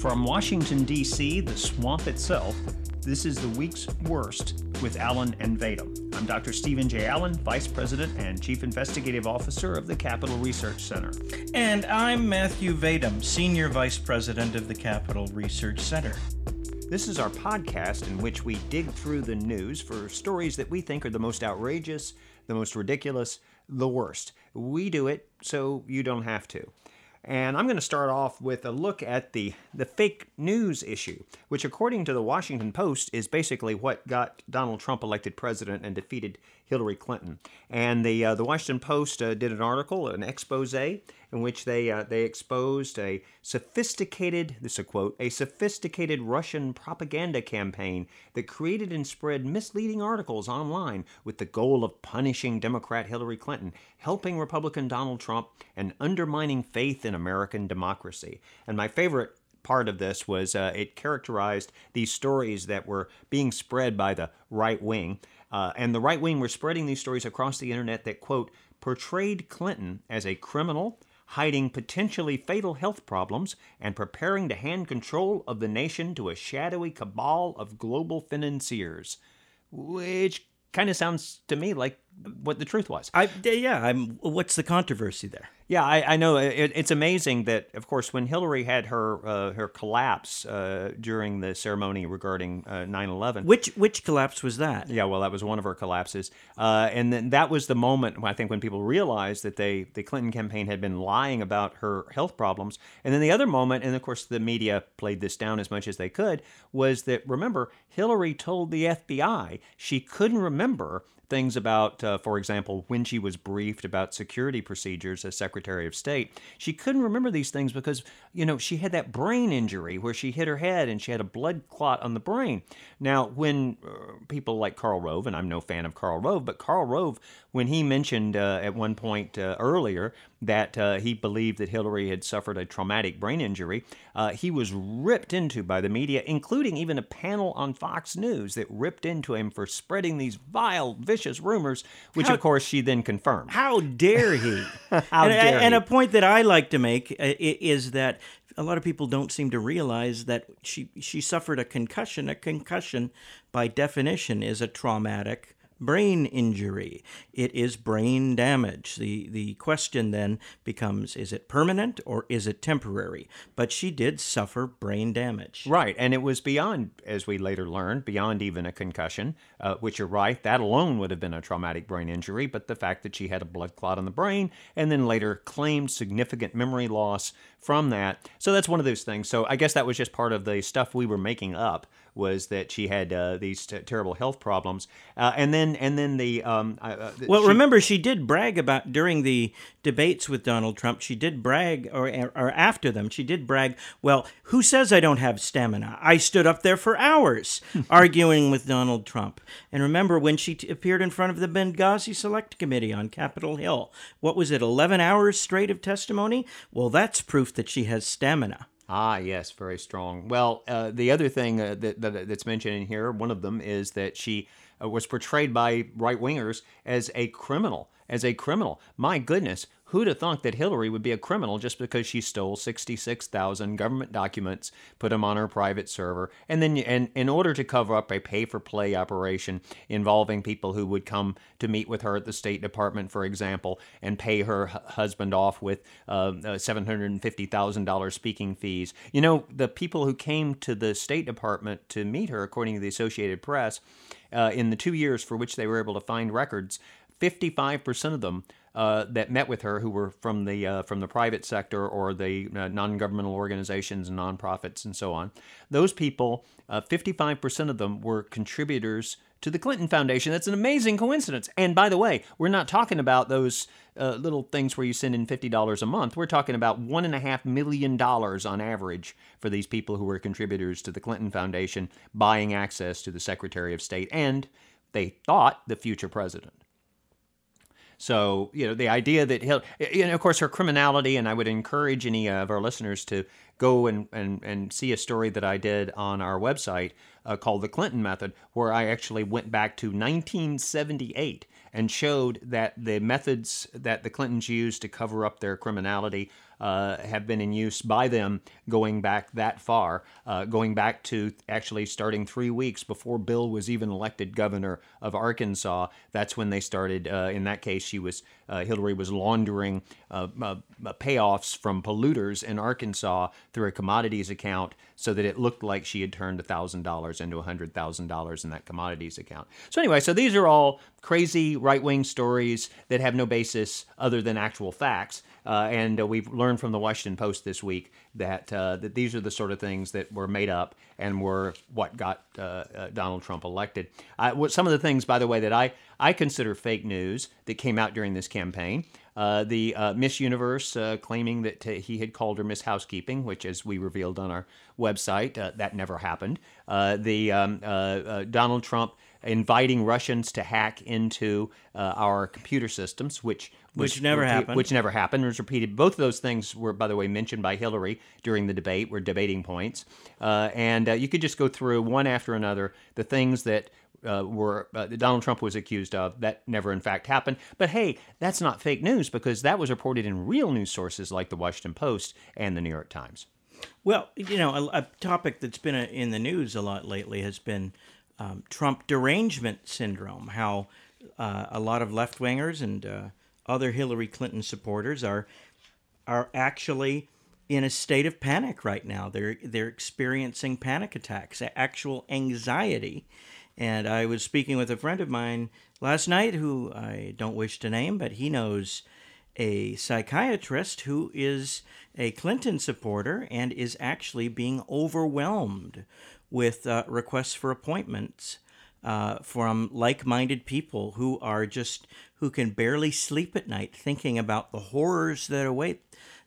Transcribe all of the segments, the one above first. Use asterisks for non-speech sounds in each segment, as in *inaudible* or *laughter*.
From Washington, D.C., the swamp itself, this is the week's worst with Allen and Vadum. I'm Dr. Steven J. Allen, Vice President and Chief Investigative Officer of the Capital Research Center. And I'm Matthew Vadum, Senior Vice President of the Capital Research Center. This is our podcast in which we dig through the news for stories that we think are the most outrageous, the most ridiculous, the worst. We do it so you don't have to. And I'm going to start off with a look at the, the fake news issue, which, according to the Washington Post, is basically what got Donald Trump elected president and defeated Hillary Clinton. And the, uh, the Washington Post uh, did an article, an expose, in which they, uh, they exposed a sophisticated, this is a quote, a sophisticated Russian propaganda campaign that created and spread misleading articles online with the goal of punishing Democrat Hillary Clinton, helping Republican Donald Trump, and undermining faith in American democracy. And my favorite part of this was uh, it characterized these stories that were being spread by the right wing. Uh, and the right wing were spreading these stories across the internet that, quote, portrayed Clinton as a criminal hiding potentially fatal health problems, and preparing to hand control of the nation to a shadowy cabal of global financiers. Which kind of sounds to me like what the truth was. I yeah, I'm. What's the controversy there? Yeah, I, I know it, it's amazing that, of course, when Hillary had her uh, her collapse uh, during the ceremony regarding uh, 9/11, which which collapse was that? Yeah, well, that was one of her collapses, uh, and then that was the moment I think when people realized that they the Clinton campaign had been lying about her health problems, and then the other moment, and of course the media played this down as much as they could, was that remember Hillary told the FBI she couldn't remember things about, uh, for example, when she was briefed about security procedures as Secretary of State. She couldn't remember these things because, you know, she had that brain injury where she hit her head and she had a blood clot on the brain. Now, when uh, people like Karl Rove, and I'm no fan of Karl Rove, but Karl Rove, when he mentioned uh, at one point uh, earlier that uh, he believed that Hillary had suffered a traumatic brain injury, uh, he was ripped into by the media, including even a panel on Fox News that ripped into him for spreading these vile, vicious rumors, which how, of course she then confirmed. How dare he? *laughs* how and, dare and he? a point that I like to make uh, is that a lot of people don't seem to realize that she she suffered a concussion. A concussion, by definition, is a traumatic brain injury. It is brain damage. The, the question then becomes is it permanent or is it temporary? But she did suffer brain damage. Right. And it was beyond, as we later learned, beyond even a concussion, uh, which you're right, that alone would have been a traumatic brain injury. But the fact that she had a blood clot in the brain and then later claimed significant memory loss from that. So that's one of those things. So I guess that was just part of the stuff we were making up was that she had uh, these t- terrible health problems, uh, and then and then the um, uh, well, she, remember she did brag about during the debates with Donald Trump. She did brag, or or after them, she did brag. Well, who says I don't have stamina? I stood up there for hours *laughs* arguing with Donald Trump. And remember when she t- appeared in front of the Benghazi Select Committee on Capitol Hill? What was it? Eleven hours straight of testimony. Well, that's proof that she has stamina. Ah, yes, very strong. Well, uh, the other thing uh, that, that, that's mentioned in here, one of them is that she uh, was portrayed by right wingers as a criminal. As a criminal. My goodness, Who'd have thought that Hillary would be a criminal just because she stole 66,000 government documents, put them on her private server, and then and in order to cover up a pay-for-play operation involving people who would come to meet with her at the State Department, for example, and pay her husband off with uh, uh, $750,000 speaking fees. You know, the people who came to the State Department to meet her, according to the Associated Press, uh, in the two years for which they were able to find records, 55% of them uh, that met with her who were from the uh, from the private sector or the uh, non-governmental organizations and nonprofits and so on. Those people, 55% uh, of them were contributors to the Clinton Foundation. That's an amazing coincidence. And by the way, we're not talking about those uh, little things where you send in $50 a month. We're talking about $1.5 million on average for these people who were contributors to the Clinton Foundation buying access to the Secretary of State and, they thought, the future president. So, you know, the idea that he'll, and of course, her criminality, and I would encourage any of our listeners to go and, and, and see a story that I did on our website uh, called The Clinton Method, where I actually went back to 1978 and showed that the methods that the Clintons used to cover up their criminality uh, have been in use by them going back that far, uh, going back to actually starting three weeks before Bill was even elected governor of Arkansas. That's when they started. Uh, in that case, she was uh, Hillary was laundering uh, payoffs from polluters in Arkansas through a commodities account so that it looked like she had turned $1,000 into $100,000 in that commodities account. So, anyway, so these are all crazy right wing stories that have no basis other than actual facts. Uh, and uh, we've learned from the Washington Post this week that uh, that these are the sort of things that were made up and were what got uh, uh, Donald Trump elected. what some of the things, by the way, that I I consider fake news that came out during this campaign. Uh, the Miss Universe claiming that he had called her Miss Housekeeping, which, as we revealed on our website, that never happened. the um, Donald Trump inviting Russians to hack into uh, our computer systems, which which never happened. Which never happened. It was repeated. Both of those things were, by the way, mentioned by Hillary during the debate. Were debating points, uh, and uh, you could just go through one after another the things that. Uh, were uh, Donald Trump was accused of that never in fact happened. But hey, that's not fake news because that was reported in real news sources like the Washington Post and the New York Times. Well, you know, a, a topic that's been in the news a lot lately has been um, Trump derangement syndrome, how uh, a lot of left wingers and uh, other Hillary Clinton supporters are are actually in a state of panic right now. They're they're experiencing panic attacks, actual anxiety. And I was speaking with a friend of mine last night who I don't wish to name, but he knows a psychiatrist who is a Clinton supporter and is actually being overwhelmed with uh, requests for appointments uh, from like-minded people who are just who can barely sleep at night thinking about the horrors that await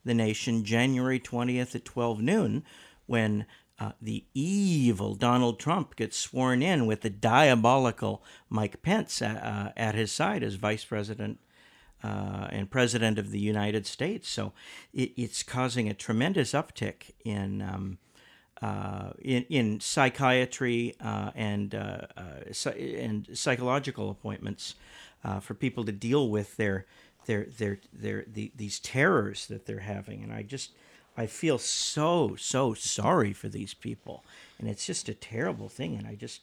the nation January 20th at 12 noon when uh, the evil Donald Trump gets sworn in with the diabolical Mike Pence uh, uh at his side as vice president uh, and president of the United States. So it, it's causing a tremendous uptick in um, uh, in, in psychiatry uh, and uh, uh and psychological appointments uh, for people to deal with their their their their the, these terrors that they're having, and I just I feel so so sorry for these people, and it's just a terrible thing, and I just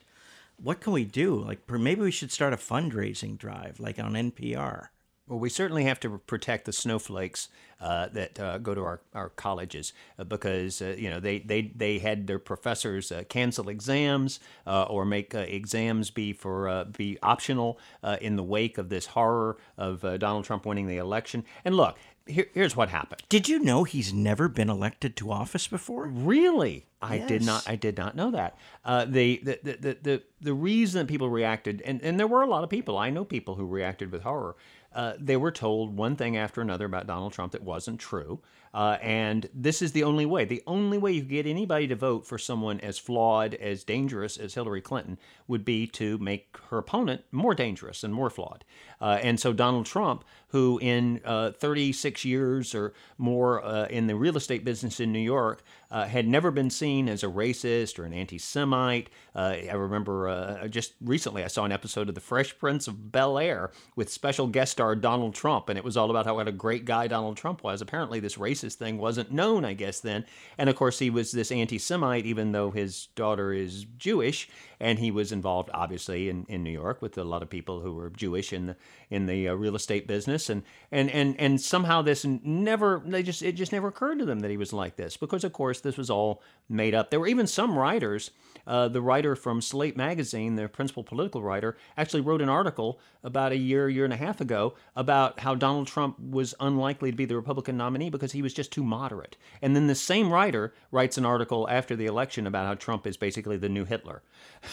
what can we do? Like maybe we should start a fundraising drive, like on NPR. Well, we certainly have to protect the snowflakes uh, that uh, go to our, our colleges uh, because uh, you know they, they, they had their professors uh, cancel exams uh, or make exams be for be optional in the wake of this horror of Donald Trump winning the election. And look, here, here's what happened. Did you know he's never been elected to office before? Really? I yes. did not. I did not know that. Uh, the, the, the the the reason that people reacted, and, and there were a lot of people. I know people who reacted with horror uh, they were told one thing after another about Donald Trump that wasn't true. Uh, and this is the only way. The only way you get anybody to vote for someone as flawed, as dangerous as Hillary Clinton would be to make her opponent more dangerous and more flawed. Uh, and so Donald Trump, who in uh, 36 years or more uh, in the real estate business in New York uh, had never been seen as a racist or an anti Semite. Uh, I remember just recently I saw an episode of The Fresh Prince of Bel Air with special guest star Donald Trump, and it was all about how what a great guy Donald Trump was. Apparently, this racist racist thing wasn't known, I guess, then. And of course, he was this anti Semite, even though his daughter is Jewish. And he was involved, obviously, in, in New York with a lot of people who were Jewish in the in the uh, real estate business. And, and, and, and somehow this never, they just, it just never occurred to them that he was like this because, of course, this was all made up. There were even some writers uh, the writer from Slate magazine, the principal political writer, actually wrote an article about a year, year and a half ago about how Donald Trump was unlikely to be the Republican nominee because he was just too moderate. And then the same writer writes an article after the election about how Trump is basically the new Hitler.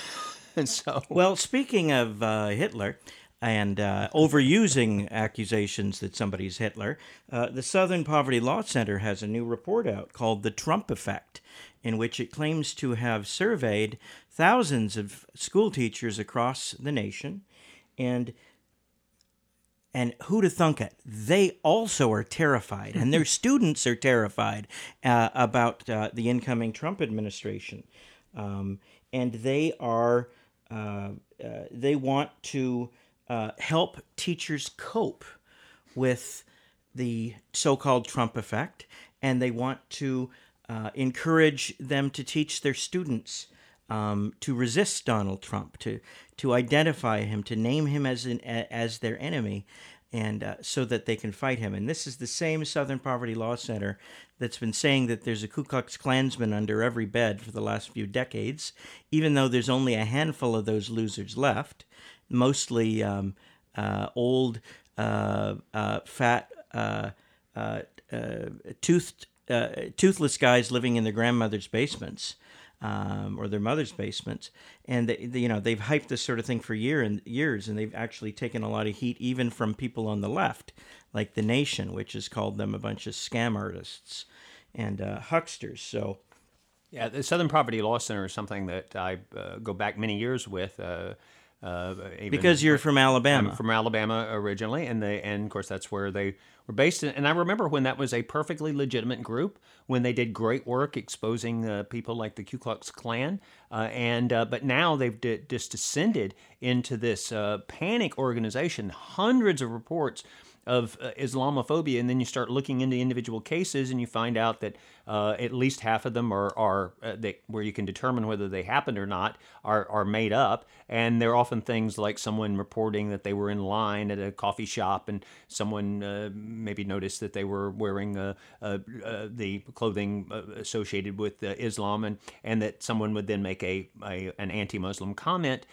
*laughs* and so, well, speaking of uh, Hitler, and uh, overusing accusations that somebody's Hitler, uh, the Southern Poverty Law Center has a new report out called The Trump Effect in which it claims to have surveyed thousands of school teachers across the nation and and who to thunk it? They also are terrified and their *laughs* students are terrified uh, about uh, the incoming trump administration. Um, and they are uh, uh they want to uh, help teachers cope with the so-called trump effect and they want to uh, encourage them to teach their students um, to resist Donald Trump, to to identify him, to name him as an as their enemy, and uh, so that they can fight him. And this is the same Southern Poverty Law Center that's been saying that there's a Ku Klux Klansman under every bed for the last few decades, even though there's only a handful of those losers left, mostly um, uh, old, uh, uh, fat, uh, toothed, toothless guys living in their grandmother's basements um, or their mother's basements, and they, they, you know they've hyped this sort of thing for year and years, and they've actually taken a lot of heat even from people on the left, like the Nation, which has called them a bunch of scam artists and uh, hucksters. So. Yeah, the Southern Poverty Law Center is something that I uh, go back many years with. Uh, uh, because you're from Alabama. I'm from Alabama originally, and they and of course that's where they were based. In, and I remember when that was a perfectly legitimate group when they did great work exposing uh, people like the Ku Klux Klan. Uh, and uh, but now they've d- just descended into this uh, panic organization. Hundreds of reports of uh, Islamophobia, and then you start looking into individual cases, and you find out that uh, at least half of them are are uh, that where you can determine whether they happened or not are are made up, and they're often things like someone reporting that they were in line at a coffee shop, and someone uh, maybe noticed that they were wearing uh, uh, the clothing associated with Islam, and and that someone would then make a, a an anti-Muslim comment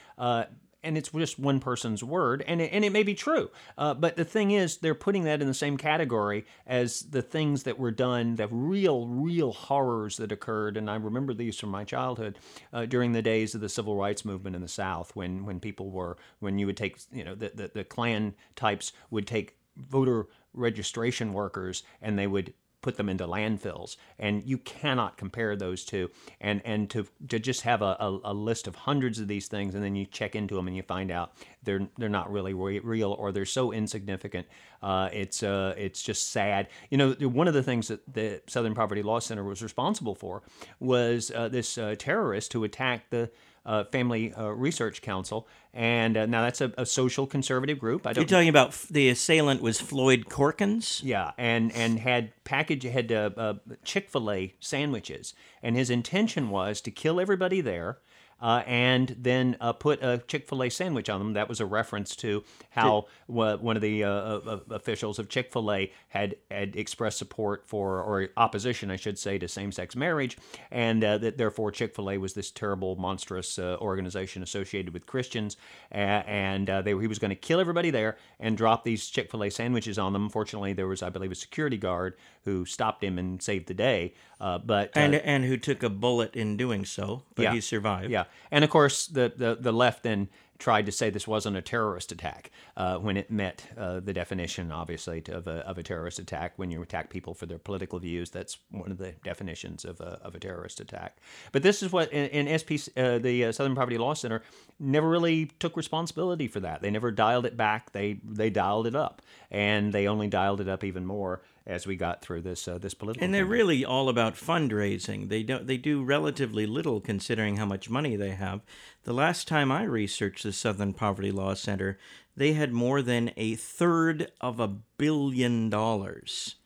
and it's just one person's word, and it, and it may be true. Uh, but the thing is, they're putting that in the same category as the things that were done, the real, real horrors that occurred. And I remember these from my childhood uh, during the days of the civil rights movement in the South, when when people were, when you would take, you know, the the, the Klan types would take voter registration workers and they would put them into landfills. And you cannot compare those two. And and to to just have a, a, a list of hundreds of these things, and then you check into them and you find out they're they're not really real or they're so insignificant. Uh, it's uh, it's just sad. You know, one of the things that the Southern Poverty Law Center was responsible for was uh, this uh, terrorist who attacked the uh, Family uh, Research Council, and uh, now that's a, a, social conservative group. I don't. You're talking about the assailant was Floyd Corkins. Yeah, and and had package had uh, uh, Chick Fil A sandwiches, and his intention was to kill everybody there uh, and then uh, put a Chick fil A sandwich on them. That was a reference to how one of the uh, uh, uh, officials of Chick fil A had, had expressed support for, or opposition, I should say, to same sex marriage, and uh, that therefore Chick fil A was this terrible, monstrous organization associated with Christians. and they, he was going to kill everybody there and drop these Chick fil A sandwiches on them. Fortunately, there was, I believe, a security guard who stopped him and saved the day. but and, and who took a bullet in doing so, but yeah, he survived. Yeah. And of course, the, the, the left then tried to say this wasn't a terrorist attack uh, when it met uh, the definition, obviously, of a, of a terrorist attack. When you attack people for their political views, that's one of the definitions of a, of a terrorist attack. But this is what in, in SP, uh, the uh, Southern Poverty Law Center never really took responsibility for that. They never dialed it back. They they dialed it up, and they only dialed it up even more as we got through this uh, this political. And they're campaign. really all about fundraising. They don't they do relatively little considering how much money they have. The last time I researched the Southern Poverty Law Center, they had more than a third of a billion dollars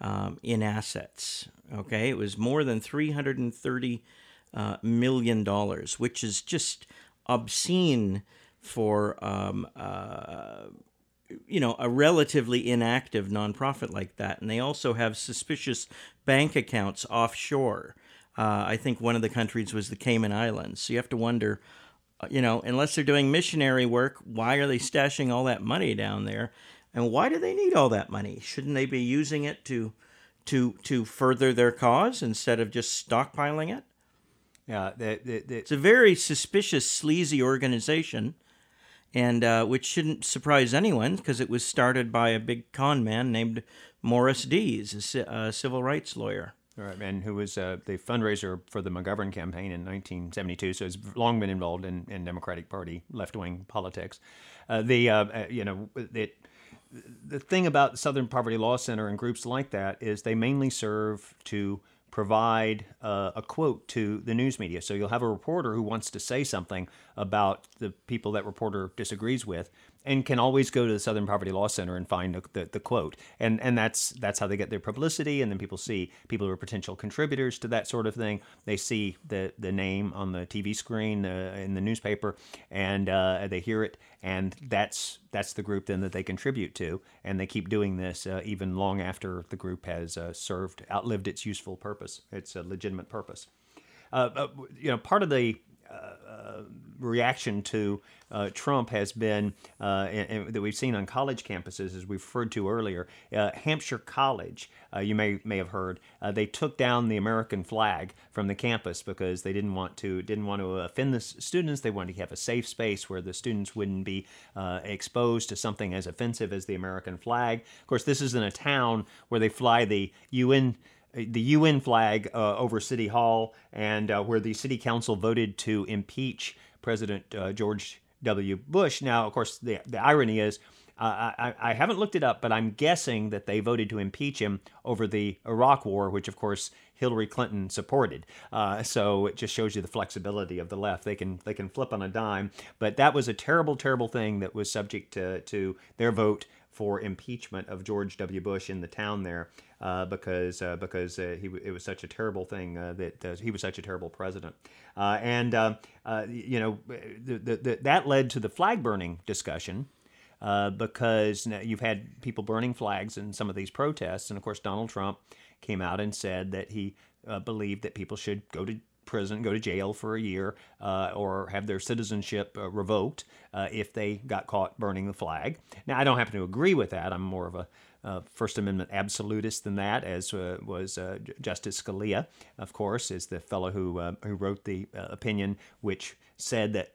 um, in assets. Okay, it was more than three hundred and thirty uh, million dollars, which is just obscene for um, uh, you know, a relatively inactive nonprofit like that. And they also have suspicious bank accounts offshore. Uh, I think one of the countries was the Cayman Islands. So you have to wonder, uh, you know, unless they're doing missionary work, why are they stashing all that money down there? And why do they need all that money? Shouldn't they be using it to to to further their cause instead of just stockpiling it? Yeah, the, the, the, it's a very suspicious, sleazy organization and uh, which shouldn't surprise anyone because it was started by a big con man named Morris Dees, a, civil rights lawyer. All right, and who was uh, the fundraiser for the McGovern campaign in 1972. So has long been involved in, in Democratic Party left wing politics. Uh, the uh, uh, you know it, the thing about Southern Poverty Law Center and groups like that is they mainly serve to provide uh, a quote to the news media. So you'll have a reporter who wants to say something about the people that reporter disagrees with, and can always go to the Southern Poverty Law Center and find the, the, the, quote. And and that's that's how they get their publicity. And then people see people who are potential contributors to that sort of thing. They see the the name on the TV screen uh, in the newspaper, and uh, they hear it, and that's that's the group then that they contribute to, and they keep doing this uh, even long after the group has uh, served outlived its useful purpose, its a legitimate purpose. Uh, uh, you know, part of the uh, Uh, uh, reaction to uh, Trump has been uh, and, and that we've seen on college campuses, as we referred to earlier. Uh, Hampshire College, you may may have heard, they took down the American flag from the campus because they didn't want to didn't want to offend the students. They wanted to have a safe space where the students wouldn't be exposed to something as offensive as the American flag. Of course, this is in a town where they fly the UN the UN flag uh, over City Hall, and uh, where the City Council voted to impeach President uh, George W. Bush. Now, of course, the, the irony is, I, I, haven't looked it up, but I'm guessing that they voted to impeach him over the Iraq War, which, of course, Hillary Clinton supported. Uh, so it just shows you the flexibility of the left. They can they can flip on a dime. But that was a terrible, terrible thing that was subject to to their vote for impeachment of George W. Bush in the town there uh, because uh, because uh, he it was such a terrible thing uh, that uh, he was such a terrible president, uh, and you know the, the, the, that led to the flag burning discussion. because you've had people burning flags in some of these protests, and of course Donald Trump came out and said that he believed that people should go to prison, go to jail for a year, uh, or have their citizenship uh, revoked uh, if they got caught burning the flag. Now, I don't happen to agree with that. I'm more of a uh, First Amendment absolutist than that, as uh, was uh, Justice Scalia, of course, is the fellow who uh, who wrote the uh, opinion which said that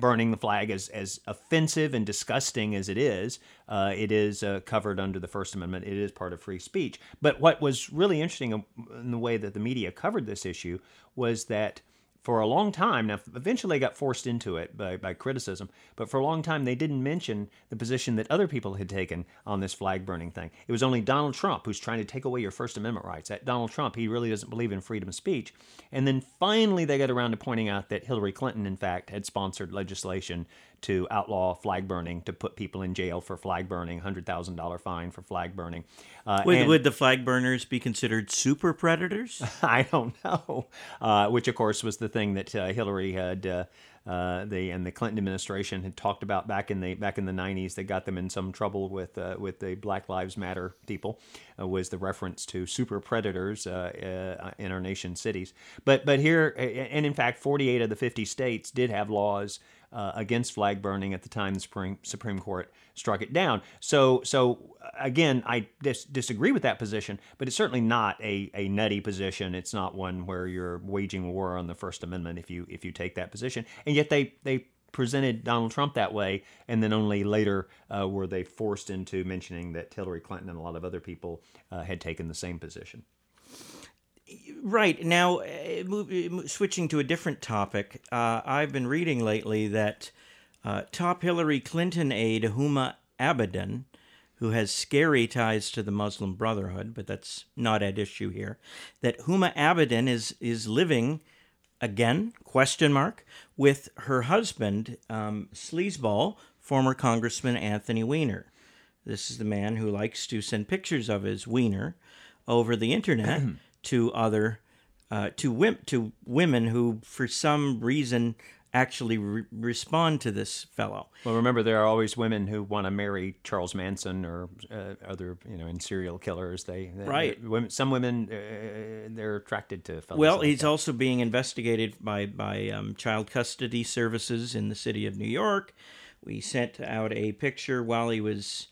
burning the flag is as offensive and disgusting as it is, uh, it is covered under the First Amendment. It is part of free speech. But what was really interesting in the way that the media covered this issue was that for a long time, now eventually they got forced into it by, by criticism, but for a long time they didn't mention the position that other people had taken on this flag burning thing. It was only Donald Trump who's trying to take away your First Amendment rights. That Donald Trump, he really doesn't believe in freedom of speech. And then finally they got around to pointing out that Hillary Clinton, in fact, had sponsored legislation to outlaw flag burning, to put people in jail for flag burning, $100,000 fine for flag burning. Uh, would, and, would the flag burners be considered super predators? *laughs* I don't know. Uh, which, of course, was the thing that uh, Hillary had. Uh, uh, the and the Clinton administration had talked about back in the back in the 90s that got them in some trouble with uh, with the Black Lives Matter people uh, was the reference to super predators uh, uh, in our nation's cities. But but here and in fact 48 of the 50 states did have laws uh, against flag burning at the time the Supreme, Supreme Court struck it down. So, so again, I dis- disagree with that position, but it's certainly not a, a nutty position. It's not one where you're waging war on the First Amendment if you if you take that position. And yet they they presented Donald Trump that way, and then only later uh, were they forced into mentioning that Hillary Clinton and a lot of other people uh, had taken the same position. Right now, uh, uh, switching to a different topic, uh, I've been reading lately that uh, top Hillary Clinton aide Huma Abedin, who has scary ties to the Muslim Brotherhood, but that's not at issue here, that Huma Abedin is is living again question mark with her husband um, sleazeball former Congressman Anthony Weiner. This is the man who likes to send pictures of his wiener over the internet. *clears throat* to other uh, to to women who, for some reason, actually re- respond to this fellow. Well, remember there are always women who want to marry Charles Manson or uh, other, you know, in serial killers. They, they right. Women, some women uh, they're attracted to. Well, like he's that. also being investigated by by um, child custody services in the city of New York. We sent out a picture while he was.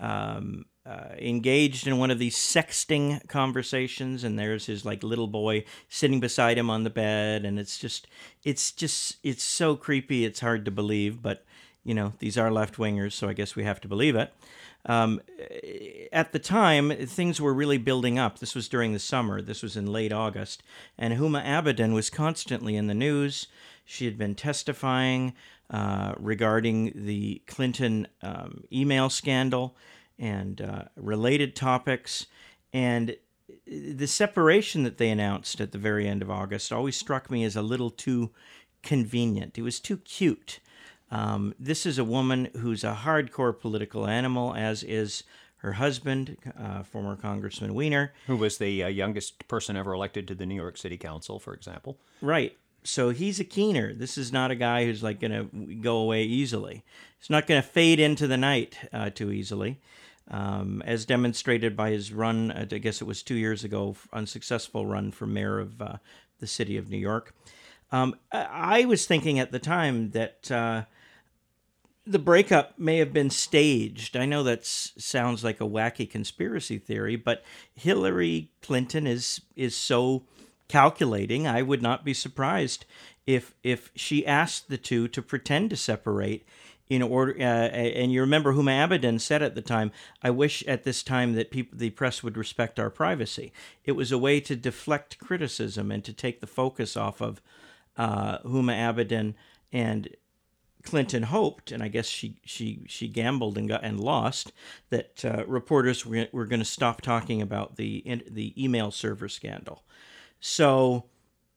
Um, uh, engaged in one of these sexting conversations and there's his like little boy sitting beside him on the bed and it's just it's just it's so creepy it's hard to believe but you know these are left wingers so i guess we have to believe it. Um, at the time things were really building up. This was during the summer. This was in late august and huma abedin was constantly in the news. She had been testifying uh, regarding the clinton um, email scandal and uh, related topics. And the separation that they announced at the very end of August always struck me as a little too convenient. It was too cute. Um, this is a woman who's a hardcore political animal, as is her husband, uh, former Congressman Weiner. Who was the uh, youngest person ever elected to the New York City Council, for example. Right. So he's a keener. This is not a guy who's like going to go away easily. He's not going to fade into the night uh, too easily, um, as demonstrated by his run. I guess it was two years ago, unsuccessful run for mayor of uh, the city of New York. Um, I was thinking at the time that uh, the breakup may have been staged. I know that sounds like a wacky conspiracy theory, but Hillary Clinton is is so calculating. I would not be surprised if if she asked the two to pretend to separate in order. Uh, and you remember Huma Abedin said at the time, "I wish at this time that people, the press, would respect our privacy." It was a way to deflect criticism and to take the focus off of uh, Huma Abedin and Clinton hoped, and I guess she she she gambled and got and lost that uh, reporters were, were going to stop talking about the the email server scandal. So,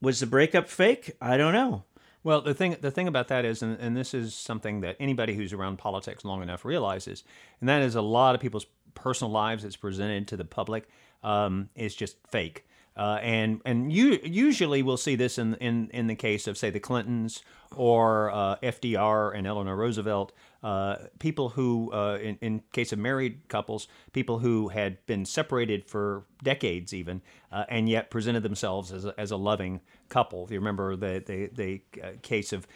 was the breakup fake? I don't know. Well, the thing the thing about that is, and, and this is something that anybody who's around politics long enough realizes, and that is a lot of people's personal lives that's presented to the public um, is just fake. Uh, and and you usually we'll see this in, in in the case of say the Clintons or uh, FDR and Eleanor Roosevelt, uh, people who uh, in in case of married couples, people who had been separated for decades even, uh, and yet presented themselves as a, as a loving couple. If you remember the the, the uh, case of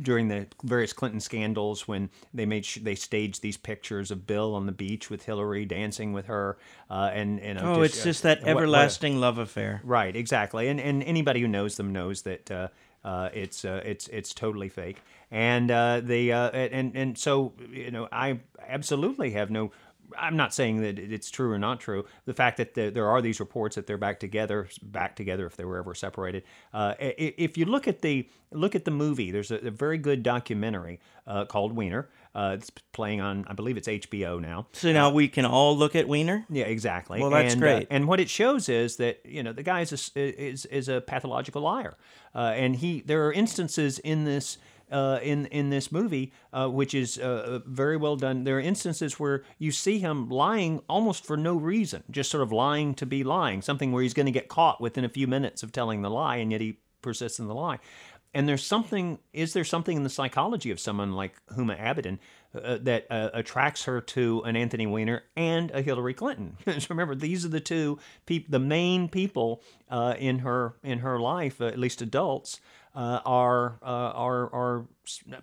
during the various Clinton scandals when they made sh- they staged these pictures of Bill on the beach with Hillary dancing with her, and and oh, just, it's just that everlasting what, what, love affair. Right, exactly. And and anybody who knows them knows that uh, it's uh, it's it's totally fake. And uh, the uh, and and so you know I absolutely have no I'm not saying that it's true or not true. The fact that the, there are these reports that they're back together, back together if they were ever separated. Uh, if you look at the look at the movie, there's a, a very good documentary uh, called Weiner. Uh, it's playing on, I believe it's HBO now. So now we can all look at Weiner. Yeah, exactly. Well, that's and, great. and what it shows is that you know the guy is a, is is a pathological liar, uh, and he there are instances in this uh, in in this movie, uh, which is uh, very well done. There are instances where you see him lying almost for no reason, just sort of lying to be lying, something where he's going to get caught within a few minutes of telling the lie, and yet he persists in the lie. And there's something, is there something in the psychology of someone like Huma Abedin uh, that uh, attracts her to an Anthony Weiner and a Hillary Clinton? *laughs* remember, these are the two, the main people uh, in her in her life, at least adults, uh, are uh, are are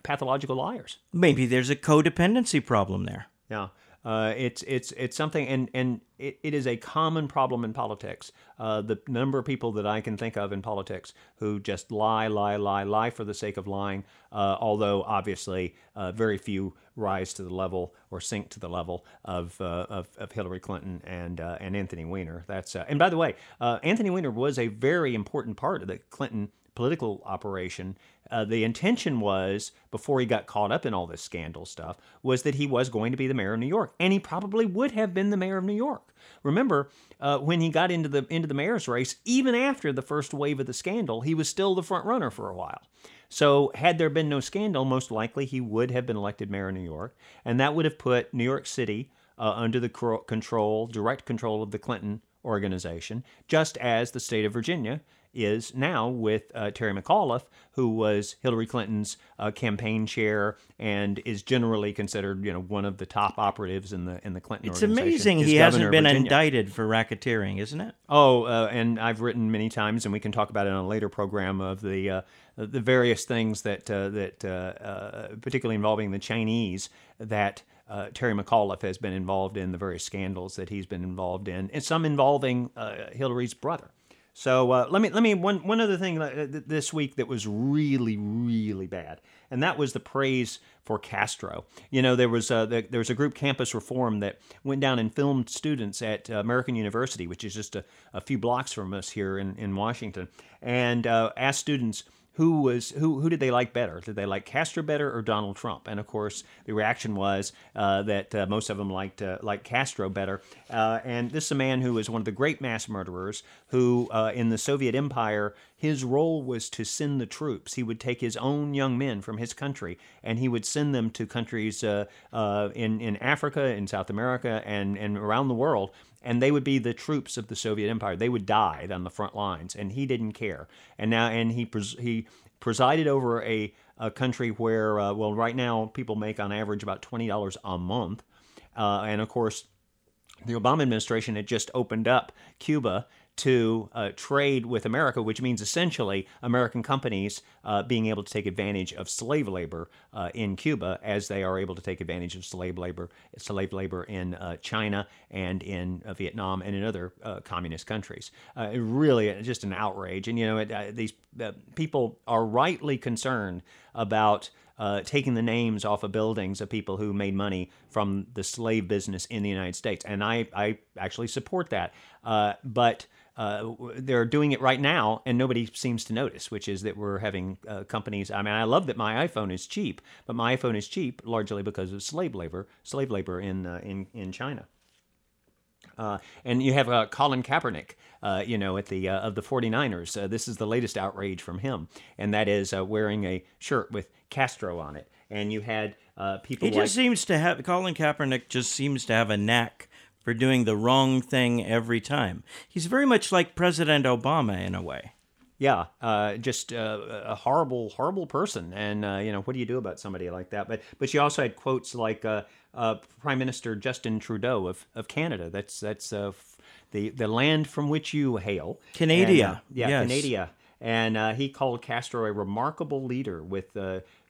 pathological liars. Maybe there's a codependency problem there. Yeah. Uh, it's it's it's something, and and it, it is a common problem in politics. Uh, the number of people that I can think of in politics who just lie, lie, lie, lie for the sake of lying. Uh, although obviously, uh, very few rise to the level or sink to the level of uh, of, of, Hillary Clinton and and Anthony Weiner. That's and by the way, Anthony Weiner was a very important part of the Clinton political operation. Uh, the intention was, before he got caught up in all this scandal stuff, was that he was going to be the mayor of New York, and he probably would have been the mayor of New York. Remember, uh, when he got into the into the mayor's race, even after the first wave of the scandal, he was still the front runner for a while. So, had there been no scandal, most likely he would have been elected mayor of New York, and that would have put New York City uh, under the control, direct control of the Clinton organization, just as the state of Virginia is now with uh, Terry McAuliffe, who was Hillary Clinton's uh, campaign chair and is generally considered, you know, one of the top operatives in the in the Clinton. It's amazing he hasn't been indicted for racketeering, isn't it? Oh, uh, and I've written many times, and we can talk about it on a later program of the uh, the various things that uh, that uh, particularly involving the Chinese that. Uh, Terry McAuliffe has been involved in the various scandals that he's been involved in, and some involving uh, Hillary's brother. So uh, let me let me one one other thing uh, this week that was really really bad, and that was the praise for Castro. You know there was a, there was a group Campus Reform that went down and filmed students at uh, American University, which is just a, a few blocks from us here in in Washington, and uh, asked students who was who who did they like better? Did they like Castro better or Donald Trump? And of course, the reaction was uh, that uh, most of them liked uh, liked Castro better. Uh, and this is a man who was one of the great mass murderers who, uh, in the Soviet Empire, his role was to send the troops. He would take his own young men from his country and he would send them to countries uh, uh, in in Africa, in South America, and and around the world. And they would be the troops of the Soviet Empire. They would die on the front lines, and he didn't care. And now, and he pres- he presided over a, a country where, uh, well, right now people make on average about twenty dollars a month, uh, and of course the Obama administration had just opened up Cuba to uh, trade with America, which means essentially American companies uh, being able to take advantage of slave labor uh, in Cuba, as they are able to take advantage of slave labor, slave labor in uh, China and in uh, Vietnam and in other uh, communist countries. really, just an outrage. And you know, it, these people are rightly concerned about. Uh, taking the names off of buildings of people who made money from the slave business in the United States. And I, I actually support that. Uh, but uh, they're doing it right now, and nobody seems to notice, which is that we're having uh, companies. I mean, I love that my iPhone is cheap, but my iPhone is cheap largely because of slave labor, slave labor in uh, in in China. Uh, and you have uh, Colin Kaepernick, uh, you know, at the uh, of the 49ers. Uh, this is the latest outrage from him, and that is uh, wearing a shirt with Castro on it. And you had people. He like, just seems to have Colin Kaepernick just seems to have a knack for doing the wrong thing every time. He's very much like President Obama in a way. Yeah, uh, just uh, a horrible, horrible person, and uh, you know what do you do about somebody like that? But but she also had quotes like uh, uh, Prime Minister Justin Trudeau of, of Canada. That's that's uh, the the land from which you hail, Canada. And, yeah, yes. Canada. And he called Castro a remarkable leader with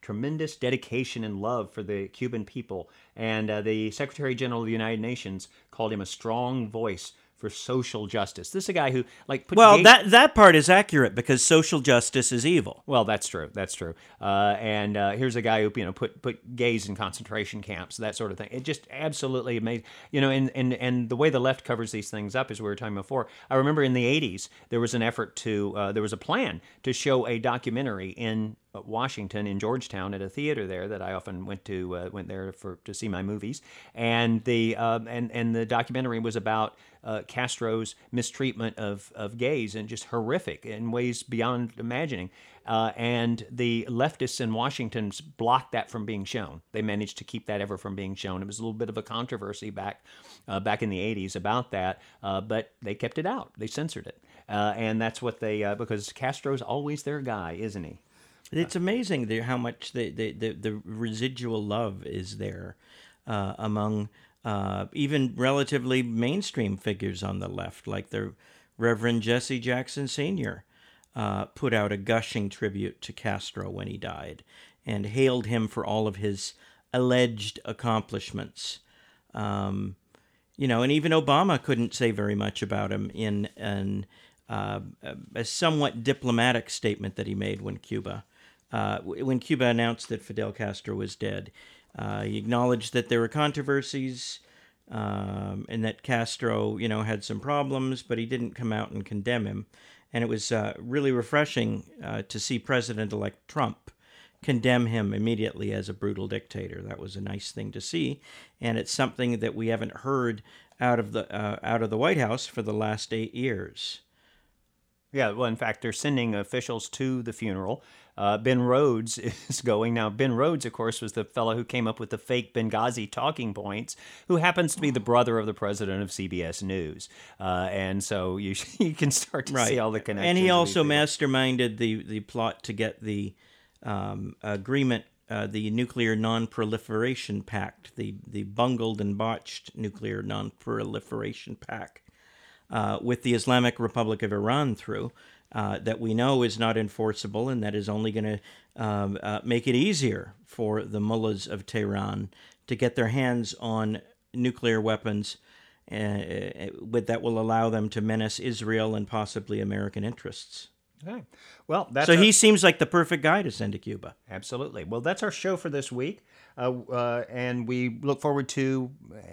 tremendous dedication and love for the Cuban people. And uh, the Secretary General of the United Nations called him a strong voice for social justice. This is a guy who like put well that that part is accurate because social justice is evil. Well, that's true. That's true. Uh, and uh, here's a guy who you know put put gays in concentration camps, that sort of thing. It just absolutely amazing. You know, and and and the way the left covers these things up, as we were talking before. I remember in the '80s there was an effort to uh, there was a plan to show a documentary in Washington in Georgetown at a theater there that I often went to uh, went there for to see my movies. And the um, and and the documentary was about uh, Castro's mistreatment of of gays and just horrific in ways beyond imagining. Uh, and the leftists in Washington blocked that from being shown. They managed to keep that ever from being shown. It was a little bit of a controversy back uh, back in the 80s about that uh, but they kept it out. They censored it. Uh, and that's what they because Castro's always their guy isn't he it's amazing the, how much the, the, the, the, residual love is there uh, among uh, even relatively mainstream figures on the left, like the Reverend Jesse Jackson Sr. Uh, put out a gushing tribute to Castro when he died and hailed him for all of his alleged accomplishments. Um, you know, and even Obama couldn't say very much about him in an, uh, a somewhat diplomatic statement that he made when Cuba uh, when Cuba announced that Fidel Castro was dead. Uh, he acknowledged that there were controversies um, and that Castro, you know, had some problems, but he didn't come out and condemn him. And it was uh, really refreshing uh, to see President-elect Trump condemn him immediately as a brutal dictator. That was a nice thing to see, and it's something that we haven't heard out of the uh, out of the White House for the last eight years. Yeah, well, in fact, they're sending officials to the funeral. Uh, ben Rhodes *laughs* is going. Now, Ben Rhodes, of course, was the fellow who came up with the fake Benghazi talking points, who happens to be the brother of the president of CBS News. Uh, and so you, *laughs* you can start to right. see all the connections. And he also masterminded the, the plot to get the um, agreement uh, the Nuclear Non-Proliferation Pact, the the bungled and botched Nuclear Non-Proliferation Pact, uh, with the Islamic Republic of Iran through uh, that we know is not enforceable and that is only going to um, uh, make it easier for the mullahs of Tehran to get their hands on nuclear weapons uh, uh, with that will allow them to menace Israel and possibly American interests. Okay. Well, that's so our... he seems like the perfect guy to send to Cuba. Absolutely. Well, that's our show for this week. Uh, uh, and we look forward to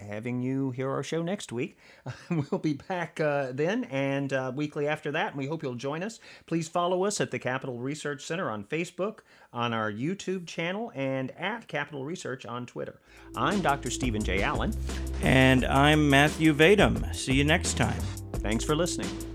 having you hear our show next week. *laughs* we'll be back uh, then and uh, weekly after that, and we hope you'll join us. Please follow us at the Capital Research Center on Facebook, on our YouTube channel, and at Capital Research on Twitter. I'm Dr. Steven J. Allen. And I'm Matthew Vadum. See you next time. Thanks for listening.